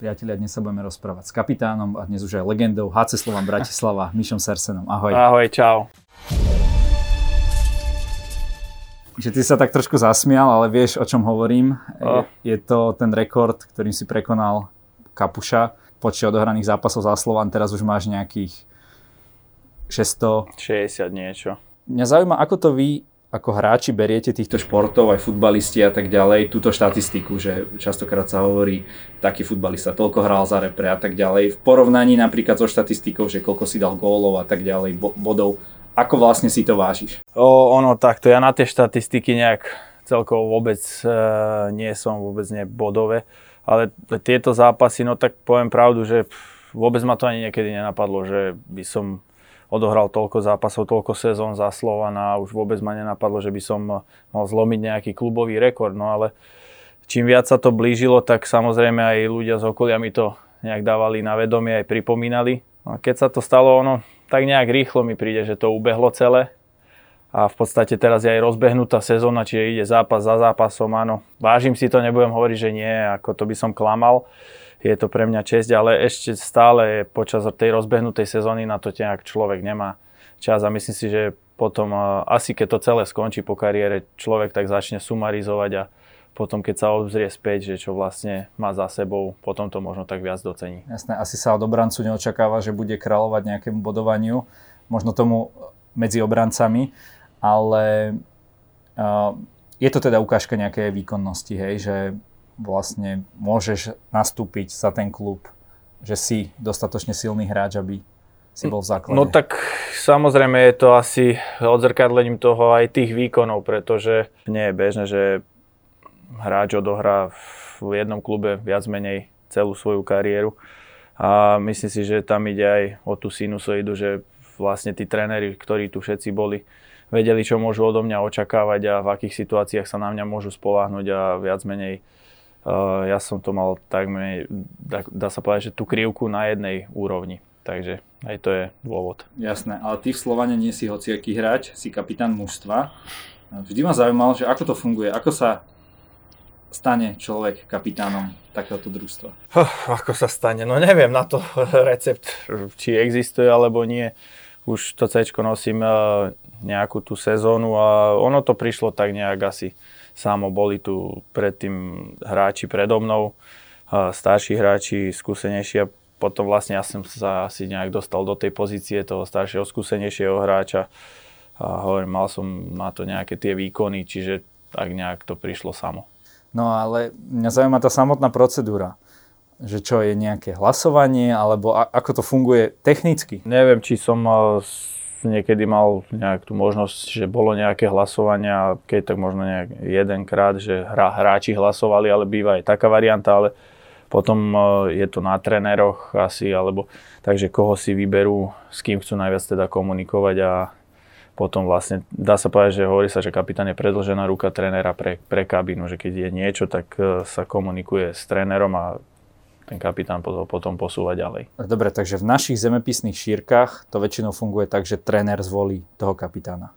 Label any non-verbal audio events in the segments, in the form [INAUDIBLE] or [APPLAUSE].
Priatelia, dnes sa budeme rozprávať s kapitánom a dnes už aj legendou HC Slovan Bratislava, [LAUGHS] Mišom Sersenom. Ahoj. Ahoj, čau. Že ty sa tak trošku zasmial, ale vieš, o čom hovorím. Oh. Je, je to ten rekord, ktorým si prekonal Kapuša. Počet odohraných zápasov za Slovan, teraz už máš nejakých 600... 60 niečo. Mňa zaujíma, ako to vy ako hráči beriete týchto športov, aj futbalisti a tak ďalej, túto štatistiku, že častokrát sa hovorí, taký futbalista toľko hral za repre a tak ďalej. V porovnaní napríklad so štatistikou, že koľko si dal gólov a tak ďalej, bodov, ako vlastne si to vážiš? O, ono takto, ja na tie štatistiky nejak celkovo vôbec e, nie som, vôbec nie bodové, ale tieto zápasy, no tak poviem pravdu, že vôbec ma to ani niekedy nenapadlo, že by som odohral toľko zápasov, toľko sezón za Slovan a už vôbec ma nenapadlo, že by som mal zlomiť nejaký klubový rekord. No ale čím viac sa to blížilo, tak samozrejme aj ľudia z okolia mi to nejak dávali na vedomie, aj pripomínali. No a keď sa to stalo, ono tak nejak rýchlo mi príde, že to ubehlo celé. A v podstate teraz je aj rozbehnutá sezóna, čiže ide zápas za zápasom, áno. Vážim si to, nebudem hovoriť, že nie, ako to by som klamal je to pre mňa česť, ale ešte stále počas tej rozbehnutej sezóny na to nejak človek nemá čas a myslím si, že potom asi keď to celé skončí po kariére, človek tak začne sumarizovať a potom keď sa obzrie späť, že čo vlastne má za sebou, potom to možno tak viac docení. Jasné, asi sa od obrancu neočakáva, že bude kráľovať nejakému bodovaniu, možno tomu medzi obrancami, ale uh, je to teda ukážka nejakej výkonnosti, hej, že vlastne môžeš nastúpiť za ten klub, že si dostatočne silný hráč, aby si bol v základe? No tak samozrejme je to asi odzrkadlením toho aj tých výkonov, pretože nie je bežné, že hráč odohrá v jednom klube viac menej celú svoju kariéru. A myslím si, že tam ide aj o tú sinusoidu, že vlastne tí tréneri, ktorí tu všetci boli, vedeli, čo môžu odo mňa očakávať a v akých situáciách sa na mňa môžu spoláhnuť a viac menej ja som to mal tak, dá, dá sa povedať, že tú krivku na jednej úrovni. Takže aj to je dôvod. Jasné, ale ty v Slovane nie si hociaký hráč, si kapitán mužstva. Vždy ma zaujímalo, že ako to funguje, ako sa stane človek kapitánom takéhoto družstva? Oh, ako sa stane? No neviem na to [LAUGHS] recept, či existuje alebo nie. Už to C nosím nejakú tú sezónu a ono to prišlo tak nejak asi Samo boli tu predtým hráči predo mnou, starší hráči, skúsenejší a potom vlastne ja som sa asi nejak dostal do tej pozície toho staršieho, skúsenejšieho hráča a hovorím, mal som na to nejaké tie výkony, čiže tak nejak to prišlo samo. No ale mňa zaujíma tá samotná procedúra že čo je nejaké hlasovanie, alebo a- ako to funguje technicky? Neviem, či som niekedy mal nejak tú možnosť, že bolo nejaké hlasovania, keď tak možno nejak jedenkrát, že hra, hráči hlasovali, ale býva aj taká varianta, ale potom e, je to na tréneroch asi, alebo takže koho si vyberú, s kým chcú najviac teda komunikovať a potom vlastne dá sa povedať, že hovorí sa, že kapitán je predlžená ruka trénera pre, pre kabínu, že keď je niečo, tak e, sa komunikuje s trénerom a ten kapitán potom posúva ďalej. Dobre, takže v našich zemepisných šírkach to väčšinou funguje tak, že tréner zvolí toho kapitána.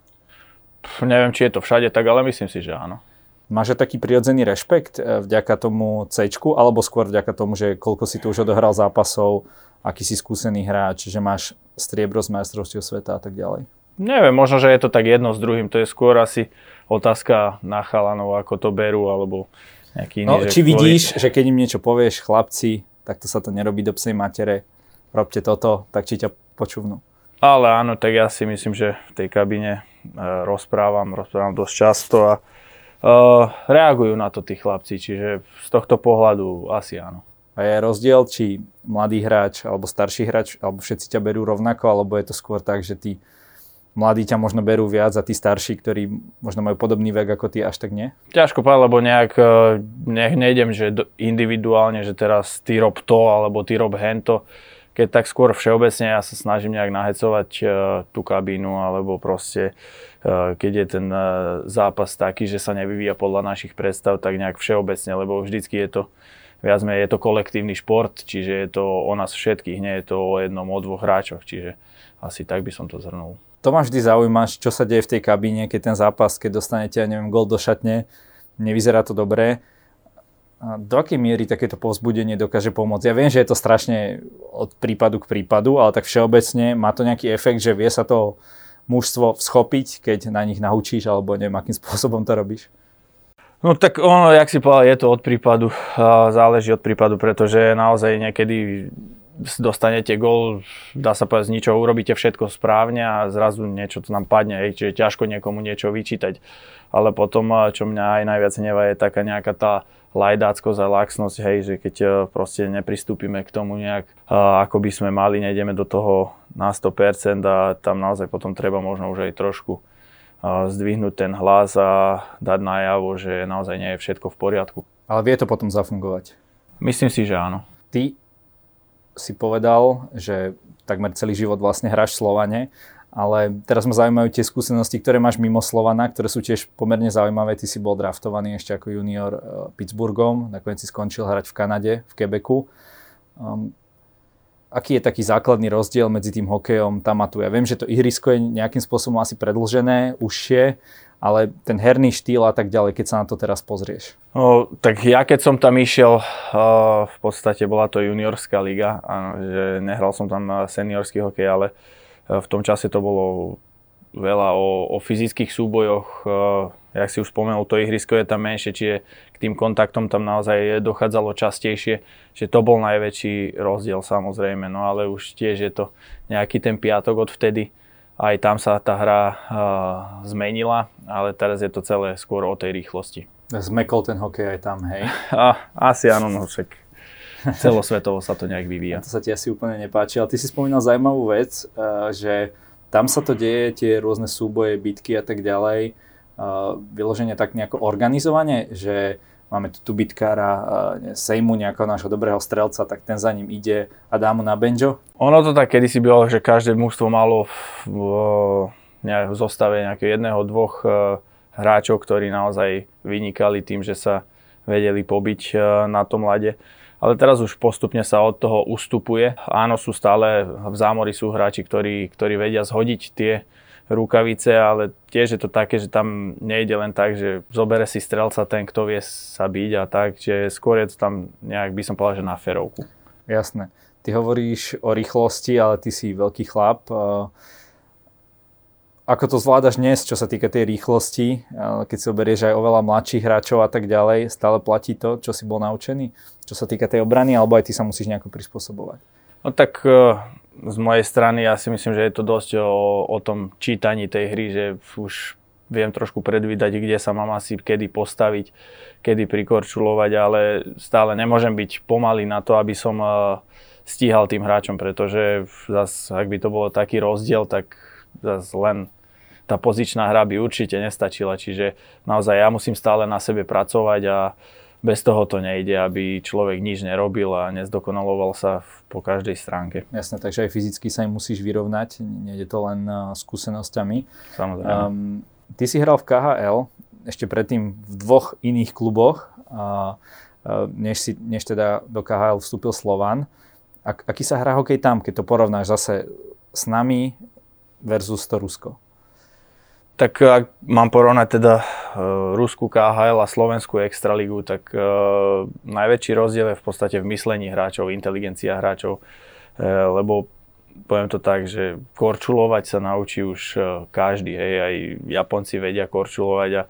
Pff, neviem, či je to všade tak, ale myslím si, že áno. Máš taký prirodzený rešpekt eh, vďaka tomu C, alebo skôr vďaka tomu, že koľko si tu už odohral zápasov, aký si skúsený hráč, že máš striebro z majstrovstiev sveta a tak ďalej? Neviem, možno, že je to tak jedno s druhým. To je skôr asi otázka na chalanov, ako to berú, alebo Nejaký iný, no, či kvôli... vidíš, že keď im niečo povieš, chlapci, tak to sa to nerobí do psej matere, robte toto, tak či ťa počúvnu. Ale áno, tak ja si myslím, že v tej kabine uh, rozprávam, rozprávam dosť často a uh, reagujú na to tí chlapci, čiže z tohto pohľadu asi áno. A je rozdiel, či mladý hráč alebo starší hráč, alebo všetci ťa berú rovnako, alebo je to skôr tak, že ty mladí ťa možno berú viac a tí starší, ktorí možno majú podobný vek ako ty, až tak nie? Ťažko povedať, lebo nejak e, nech nejdem, že individuálne, že teraz ty rob to, alebo ty rob hento. Keď tak skôr všeobecne ja sa snažím nejak nahecovať uh, tú kabínu, alebo proste uh, keď je ten zápas taký, že sa nevyvíja podľa našich predstav, tak nejak všeobecne, lebo vždycky je to viac menej je to kolektívny šport, čiže je to o nás všetkých, nie je to o jednom, o dvoch hráčoch, čiže asi tak by som to zhrnul to ma vždy zaujíma, čo sa deje v tej kabíne, keď ten zápas, keď dostanete, ja neviem, gol do šatne, nevyzerá to dobre. do akej miery takéto povzbudenie dokáže pomôcť? Ja viem, že je to strašne od prípadu k prípadu, ale tak všeobecne má to nejaký efekt, že vie sa to mužstvo schopiť, keď na nich naučíš, alebo neviem, akým [LAUGHS] spôsobom to robíš? No tak ono, jak si povedal, je to od prípadu, záleží od prípadu, pretože naozaj niekedy dostanete gol, dá sa povedať z ničoho, urobíte všetko správne a zrazu niečo to nám padne, hej, čiže ťažko niekomu niečo vyčítať. Ale potom, čo mňa aj najviac nevá, je taká nejaká tá lajdáckosť a laxnosť, hej, že keď e, proste nepristúpime k tomu nejak, ako by sme mali, nejdeme do toho na 100% a tam naozaj potom treba možno už aj trošku zdvihnúť ten hlas a dať najavo, že naozaj nie je všetko v poriadku. Ale vie to potom zafungovať? Myslím si, že áno. Ty si povedal, že takmer celý život vlastne hráš Slovane, ale teraz ma zaujímajú tie skúsenosti, ktoré máš mimo Slovana, ktoré sú tiež pomerne zaujímavé. Ty si bol draftovaný ešte ako junior uh, Pittsburghom, nakoniec si skončil hrať v Kanade, v Quebecu. Um, aký je taký základný rozdiel medzi tým hokejom tam a tu? Ja viem, že to ihrisko je nejakým spôsobom asi predlžené, užšie, ale ten herný štýl a tak ďalej, keď sa na to teraz pozrieš? No, tak ja keď som tam išiel, uh, v podstate bola to juniorská liga, že nehral som tam seniorský hokej, ale uh, v tom čase to bolo veľa o, o fyzických súbojoch, uh, jak si už spomenul, to ihrisko je tam menšie, čiže k tým kontaktom tam naozaj dochádzalo častejšie, že to bol najväčší rozdiel samozrejme, no ale už tiež je to nejaký ten piatok od vtedy, aj tam sa tá hra uh, zmenila, ale teraz je to celé skôr o tej rýchlosti. Zmekol ten hokej aj tam, hej? [LAUGHS] A, asi áno, no však [LAUGHS] celosvetovo sa to nejak vyvíja. A to sa ti asi úplne nepáči, ale ty si spomínal zaujímavú vec, uh, že tam sa to deje, tie rôzne súboje, bitky a tak ďalej, uh, vyloženie tak nejako organizovane, že máme tu, tu bitkára uh, Sejmu, nejakého nášho dobrého strelca, tak ten za ním ide a dá mu na benjo? Ono to tak kedysi bylo, že každé mužstvo malo v, v, v zostave nejakého jedného, dvoch uh, hráčov, ktorí naozaj vynikali tým, že sa vedeli pobiť uh, na tom lade. Ale teraz už postupne sa od toho ustupuje. Áno, sú stále v zámori sú hráči, ktorí, ktorí vedia zhodiť tie rukavice, ale tiež je to také, že tam nejde len tak, že zobere si strelca ten, kto vie sa byť a tak, že skôr je to tam nejak, by som povedal, že na ferovku. Jasné. Ty hovoríš o rýchlosti, ale ty si veľký chlap. Ako to zvládaš dnes, čo sa týka tej rýchlosti, keď si oberieš aj oveľa mladších hráčov a tak ďalej, stále platí to, čo si bol naučený? Čo sa týka tej obrany, alebo aj ty sa musíš nejako prispôsobovať? No tak z mojej strany ja si myslím, že je to dosť o, o tom čítaní tej hry, že už viem trošku predvídať, kde sa mám asi kedy postaviť, kedy prikorčulovať, ale stále nemôžem byť pomalý na to, aby som uh, stíhal tým hráčom, pretože zas, ak by to bolo taký rozdiel, tak zas len tá pozičná hra by určite nestačila, čiže naozaj ja musím stále na sebe pracovať a bez toho to nejde, aby človek nič nerobil a nezdokonaloval sa po každej stránke. Jasné, takže aj fyzicky sa im musíš vyrovnať, nejde to len uh, skúsenosťami. Samozrejme. Um, ty si hral v KHL, ešte predtým v dvoch iných kluboch, uh, uh, než, si, než teda do KHL vstúpil Slovan. Ak, aký sa hrá hokej tam, keď to porovnáš zase s nami versus to Rusko? Tak ak mám porovnať teda uh, Rusku KHL a Slovenskú Extraligu, tak uh, najväčší rozdiel je v podstate v myslení hráčov, inteligencia hráčov, uh, lebo poviem to tak, že korčulovať sa naučí už každý, hej, aj Japonci vedia korčulovať, a,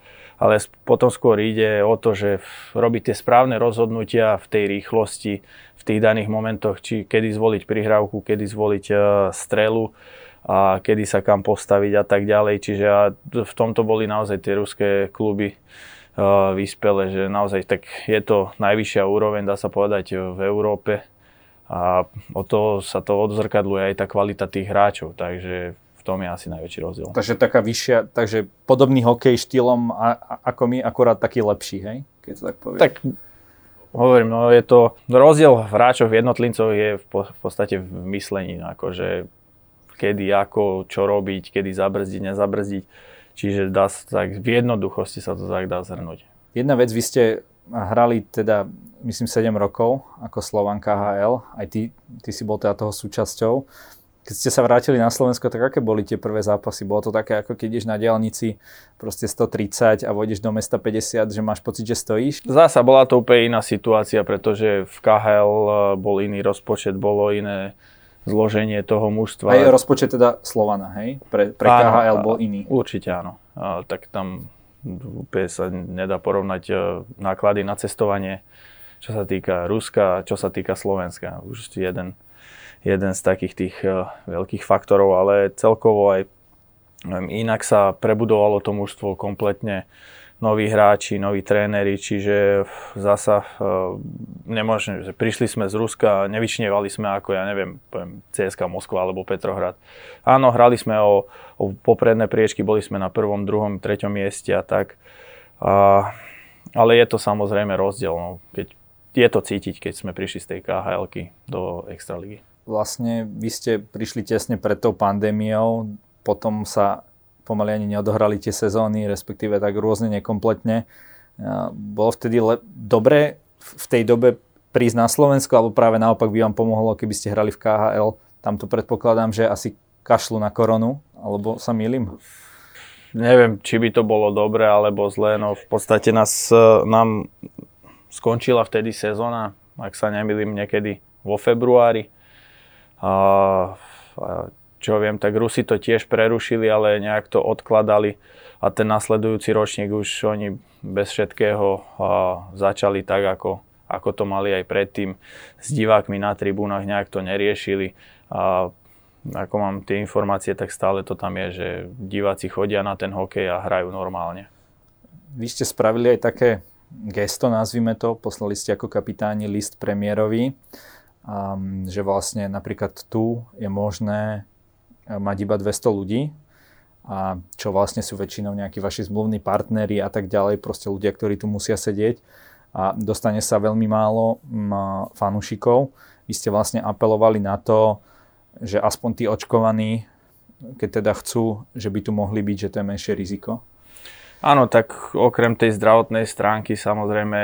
ale potom skôr ide o to, že robiť tie správne rozhodnutia v tej rýchlosti, v tých daných momentoch, či kedy zvoliť prihrávku, kedy zvoliť uh, strelu, a kedy sa kam postaviť a tak ďalej. Čiže a v tomto boli naozaj tie ruské kluby uh, vyspele, že naozaj tak je to najvyššia úroveň, dá sa povedať, v Európe a o to sa to odzrkadluje aj tá kvalita tých hráčov, takže v tom je asi najväčší rozdiel. Takže taká vyššia, takže podobný hokej štýlom a, a, ako my, akorát taký lepší, hej? Keď to tak poviem. Tak hovorím, no je to, rozdiel hráčov jednotlincov je v, po, v podstate v myslení, akože kedy, ako, čo robiť, kedy zabrzdiť, nezabrzdiť. Čiže dá sa tak, v jednoduchosti sa to tak dá zhrnúť. Jedna vec, vy ste hrali teda, myslím, 7 rokov ako Slovan KHL, aj ty, ty si bol teda toho súčasťou. keď ste sa vrátili na Slovensko, tak aké boli tie prvé zápasy? Bolo to také, ako keď ideš na diálnici proste 130 a vojdeš do mesta 50, že máš pocit, že stojíš? Zasa bola to úplne iná situácia, pretože v KHL eh, bol iný rozpočet, bolo iné zloženie toho mužstva. Aj rozpočet teda Slovana, hej? Pre, pre áno, KHL bol iný. Určite áno. A, tak tam úplne sa nedá porovnať eh, náklady na cestovanie, čo sa týka Ruska, čo sa týka Slovenska. Už jeden jeden z takých tých uh, veľkých faktorov, ale celkovo aj inak sa prebudovalo to mužstvo kompletne noví hráči, noví tréneri, čiže zasa uh, nemôžem, že prišli sme z Ruska, nevyčnievali sme ako, ja neviem, poviem, CSK Moskva alebo Petrohrad. Áno, hrali sme o, o popredné priečky, boli sme na prvom, druhom, treťom mieste a tak. Uh, ale je to samozrejme rozdiel, no, keď je to cítiť, keď sme prišli z tej khl do Extraligy vlastne vy ste prišli tesne pred tou pandémiou, potom sa pomaly ani neodohrali tie sezóny, respektíve tak rôzne nekompletne. Bolo vtedy le- dobre v tej dobe prísť na Slovensko, alebo práve naopak by vám pomohlo, keby ste hrali v KHL? Tam to predpokladám, že asi kašlu na koronu, alebo sa milím? Neviem, či by to bolo dobre alebo zlé, no v podstate nás, e, nám skončila vtedy sezóna, ak sa nemýlim, niekedy vo februári. A, čo viem, tak Rusi to tiež prerušili, ale nejak to odkladali a ten nasledujúci ročník už oni bez všetkého začali tak, ako, ako to mali aj predtým. S divákmi na tribúnach nejak to neriešili. A ako mám tie informácie, tak stále to tam je, že diváci chodia na ten hokej a hrajú normálne. Vy ste spravili aj také gesto, nazvime to, poslali ste ako kapitáni list premiérovi um, že vlastne napríklad tu je možné mať iba 200 ľudí, a čo vlastne sú väčšinou nejakí vaši zmluvní partneri a tak ďalej, proste ľudia, ktorí tu musia sedieť a dostane sa veľmi málo fanúšikov. Vy ste vlastne apelovali na to, že aspoň tí očkovaní, keď teda chcú, že by tu mohli byť, že to je menšie riziko? Áno, tak okrem tej zdravotnej stránky samozrejme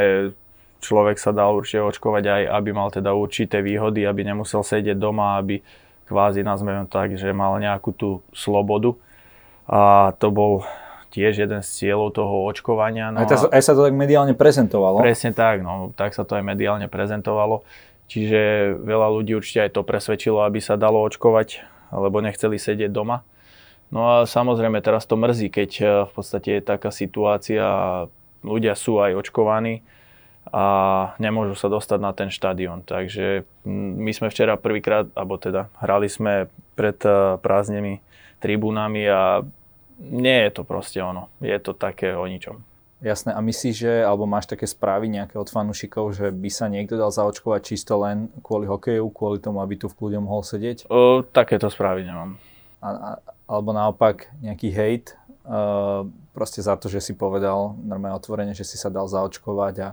človek sa dal určite očkovať aj, aby mal teda určité výhody, aby nemusel sedieť doma, aby kvázi nazveme tak, že mal nejakú tú slobodu. A to bol tiež jeden z cieľov toho očkovania. No aj, to, aj sa to tak mediálne prezentovalo. Presne tak, no tak sa to aj mediálne prezentovalo. Čiže veľa ľudí určite aj to presvedčilo, aby sa dalo očkovať, alebo nechceli sedieť doma. No a samozrejme teraz to mrzí, keď eh, v podstate je taká situácia a ľudia sú aj očkovaní, a nemôžu sa dostať na ten štadión. Takže my sme včera prvýkrát, alebo teda hrali sme pred eh, prázdnymi tribúnami a nie je to proste ono. Je to také o ničom. Jasné. A myslíš, že, alebo máš také správy nejaké od fanúšikov, že by sa niekto dal zaočkovať čisto len kvôli hokeju, kvôli tomu, aby tu v kľude mohol sedieť? O, takéto správy nemám. A, a, alebo naopak nejaký hejt, uh, proste za to, že si povedal normálne otvorene, že si sa dal zaočkovať a,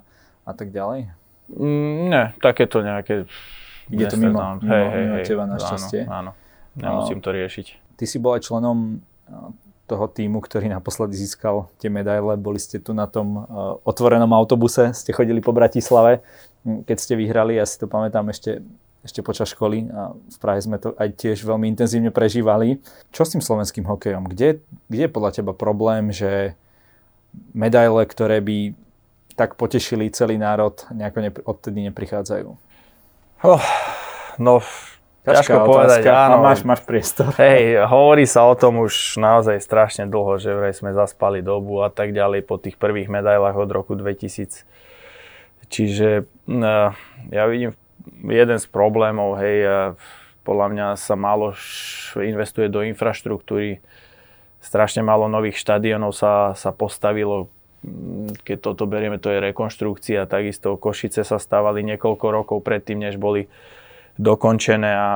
a tak ďalej? Mm, ne, takéto nejaké... Ide to mimo, mimo, hej, hej, mimo teba našťastie. Áno, áno, nemusím to riešiť. Ty si bol aj členom toho týmu, ktorý naposledy získal tie medaile. Boli ste tu na tom uh, otvorenom autobuse, ste chodili po Bratislave, keď ste vyhrali, ja si to pamätám ešte, ešte počas školy a v Prahe sme to aj tiež veľmi intenzívne prežívali. Čo s tým slovenským hokejom? Kde, kde je podľa teba problém, že medaile, ktoré by tak potešili celý národ, nejako ne, odtedy neprichádzajú? Oh, no, ťažko otázka. povedať, áno. Máš, máš priestor. Hej, hovorí sa o tom už naozaj strašne dlho, že vraj sme zaspali dobu a tak ďalej po tých prvých medailách od roku 2000. Čiže ja vidím jeden z problémov, hej, podľa mňa sa málo investuje do infraštruktúry, strašne málo nových štadionov sa, sa postavilo, keď toto berieme, to je rekonštrukcia, takisto Košice sa stávali niekoľko rokov predtým, než boli dokončené a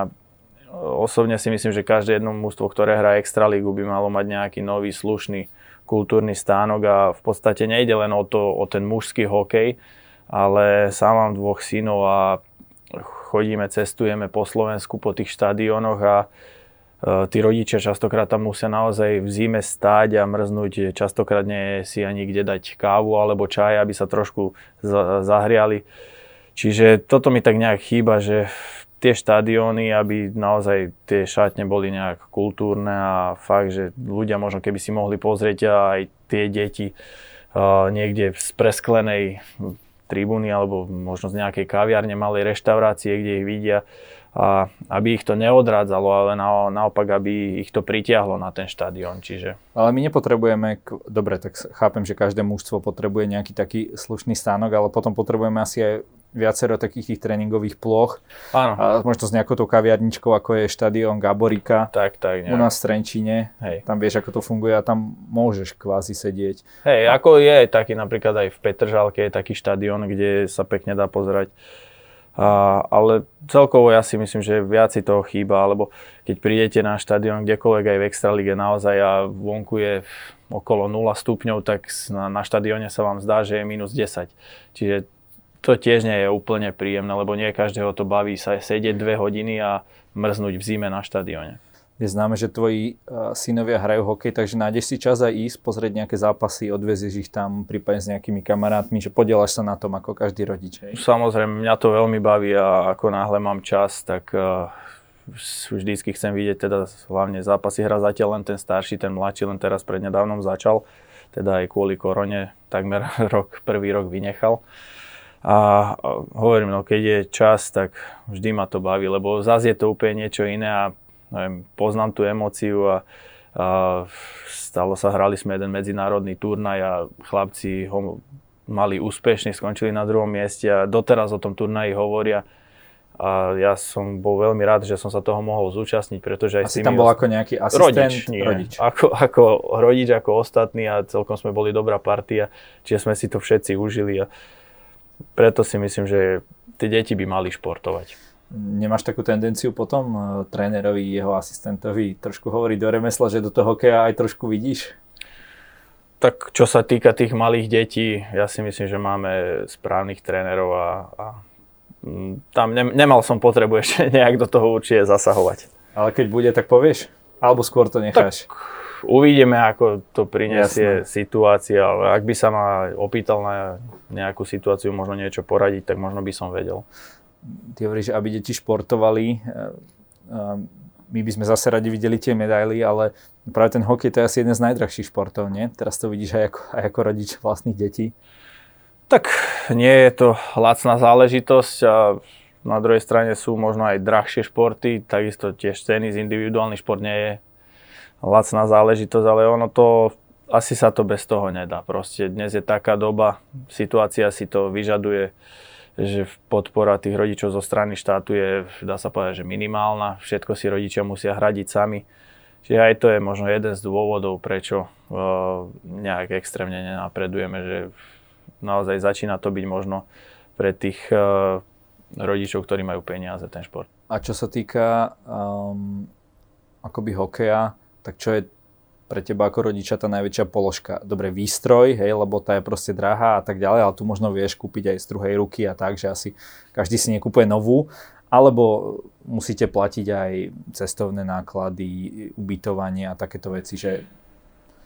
osobne si myslím, že každé jedno mústvo, ktoré hrá Extraligu, by malo mať nejaký nový, slušný kultúrny stánok a v podstate nejde len o, to, o ten mužský hokej, ale sám mám dvoch synov a chodíme, cestujeme po Slovensku, po tých štadiónoch a tí rodičia častokrát tam musia naozaj v zime stáť a mrznúť. Častokrát nie si ani kde dať kávu alebo čaj, aby sa trošku zahriali. Čiže toto mi tak nejak chýba, že tie štadióny, aby naozaj tie šatne boli nejak kultúrne a fakt, že ľudia možno keby si mohli pozrieť aj tie deti uh, niekde z presklenej tribúny alebo možno z nejakej kaviarne, malej reštaurácie, kde ich vidia a aby ich to neodrádzalo, ale na, naopak, aby ich to pritiahlo na ten štadión. Čiže... Ale my nepotrebujeme, dobre, tak chápem, že každé mužstvo potrebuje nejaký taký slušný stánok, ale potom potrebujeme asi aj viacero takých tých tréningových ploch. Áno. A možno s nejakou tou kaviarničkou, ako je štadión Gaborika. Tak, tak. Nejak. U nás v Trenčine. Hej. Tam vieš, ako to funguje a tam môžeš kvázi sedieť. Hej, a... ako je taký napríklad aj v Petržalke je taký štadión, kde sa pekne dá pozerať a, ale celkovo ja si myslím, že viac si toho chýba, alebo keď prídete na štadión kdekoľvek aj v Extralige naozaj a vonku je okolo 0 stupňov, tak na, na štadióne sa vám zdá, že je minus 10. Čiže to tiež nie je úplne príjemné, lebo nie každého to baví sa sedieť dve hodiny a mrznúť v zime na štadióne je známe, že tvoji uh, synovia hrajú hokej, takže nájdeš si čas aj ísť, pozrieť nejaké zápasy, odvezieš ich tam prípadne s nejakými kamarátmi, že podielaš sa na tom ako každý rodič. Hej? Samozrejme, mňa to veľmi baví a ako náhle mám čas, tak uh, vždycky chcem vidieť teda hlavne zápasy. Hra zatiaľ len ten starší, ten mladší len teraz prednedávnom začal, teda aj kvôli korone takmer [LAUGHS] rok, prvý rok vynechal. A hovorím, no keď je čas, tak vždy ma to baví, lebo zase je to úplne niečo iné a neviem, poznám tú emóciu a, a stalo sa, hrali sme jeden medzinárodný turnaj a chlapci ho mali úspešne, skončili na druhom mieste a doteraz o tom turnaji hovoria. A ja som bol veľmi rád, že som sa toho mohol zúčastniť, pretože aj Asi tam bol ako nejaký asistent? Rodič, nie. Rodič. Ako, ako rodič, ako ostatní a celkom sme boli dobrá partia, čiže sme si to všetci užili a preto si myslím, že tie deti by mali športovať. Nemáš takú tendenciu potom uh, trénerovi, jeho asistentovi trošku hovoriť do remesla, že do toho hokeja aj trošku vidíš? Tak čo sa týka tých malých detí, ja si myslím, že máme správnych trénerov a, a mm, tam ne, nemal som potrebu [LAUGHS] ešte nejak do toho určite zasahovať. Ale keď bude, tak povieš? Alebo skôr to necháš? Tak uvidíme, ako to prinesie Jasne. situácia, ale ak by sa ma opýtal na nejakú situáciu, možno niečo poradiť, tak možno by som vedel ty hovoríš, aby deti športovali, e, e, my by sme zase radi videli tie medaily, ale práve ten hokej to je asi jeden z najdrahších športov, nie? Teraz to vidíš aj ako, aj ako rodič vlastných detí. Tak nie je to lacná záležitosť a na druhej strane sú možno aj drahšie športy, takisto tiež tenis, individuálny šport nie je lacná záležitosť, ale ono to, asi sa to bez toho nedá. Proste dnes je taká doba, situácia si to vyžaduje že podpora tých rodičov zo strany štátu je, dá sa povedať, že minimálna. Všetko si rodičia musia hradiť sami. Čiže aj to je možno jeden z dôvodov, prečo uh, nejak extrémne nenapredujeme, že naozaj začína to byť možno pre tých uh, rodičov, ktorí majú peniaze, ten šport. A čo sa týka um, akoby hokeja, tak čo je pre teba ako rodiča tá najväčšia položka? Dobre, výstroj, hej, lebo tá je proste drahá a tak ďalej, ale tu možno vieš kúpiť aj z druhej ruky a tak, že asi každý si nekúpuje novú, alebo musíte platiť aj cestovné náklady, ubytovanie a takéto veci, že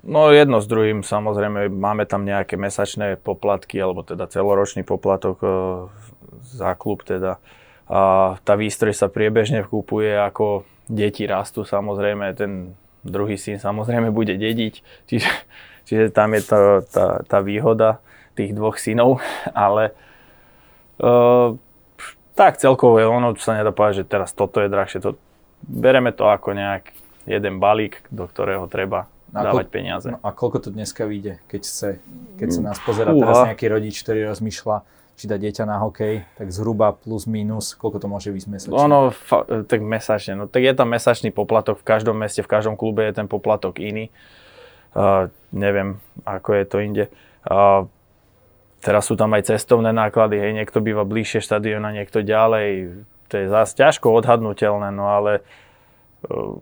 No jedno s druhým, samozrejme máme tam nejaké mesačné poplatky, alebo teda celoročný poplatok e, za klub teda. A tá výstroj sa priebežne kúpuje, ako deti rastú samozrejme, ten druhý syn samozrejme bude dediť, čiže, čiže tam je to, tá, tá výhoda tých dvoch synov, ale uh, tak celkovo je ono, sa nedá povedať, že teraz toto je drahšie, to, bereme to ako nejak jeden balík, do ktorého treba a dávať koľko, peniaze. No a koľko to dneska vyjde, keď, chce, keď sa nás pozera teraz nejaký rodič, ktorý rozmýšľa, či dá dieťa na hokej, tak zhruba plus minus, koľko to môže byť mesačne? Ono, fa- tak mesačne, no tak je tam mesačný poplatok, v každom meste, v každom klube je ten poplatok iný. Uh, neviem, ako je to inde. Uh, teraz sú tam aj cestovné náklady, hej, niekto býva bližšie štadióna, niekto ďalej. To je zase ťažko odhadnutelné, no ale uh,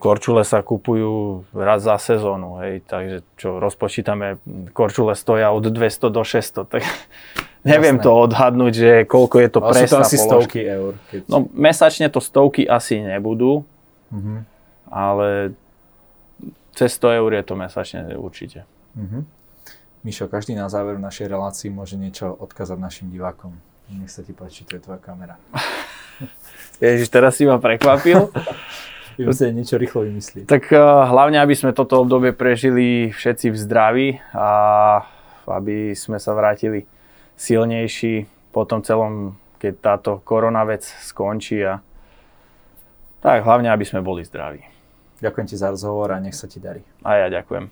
korčule sa kupujú raz za sezónu, hej, takže čo rozpočítame, korčule stoja od 200 do 600, tak [LAUGHS] neviem Jasné. to odhadnúť, že koľko je to presná to asi položka. stovky eur. Keď... No mesačne to stovky asi nebudú, mm-hmm. ale cez 100 eur je to mesačne určite. Mm-hmm. Mišo, každý na záver našej relácii môže niečo odkázať našim divákom. Nech sa ti páči, to je tvoja kamera. [LAUGHS] Ježiš, teraz si ma prekvapil. [LAUGHS] Musíte niečo rýchlo vymyslieť. Tak uh, hlavne, aby sme toto obdobie prežili všetci v zdraví a aby sme sa vrátili silnejší po tom celom, keď táto korona vec skončí a tak hlavne, aby sme boli zdraví. Ďakujem ti za rozhovor a nech sa ti darí. A ja ďakujem.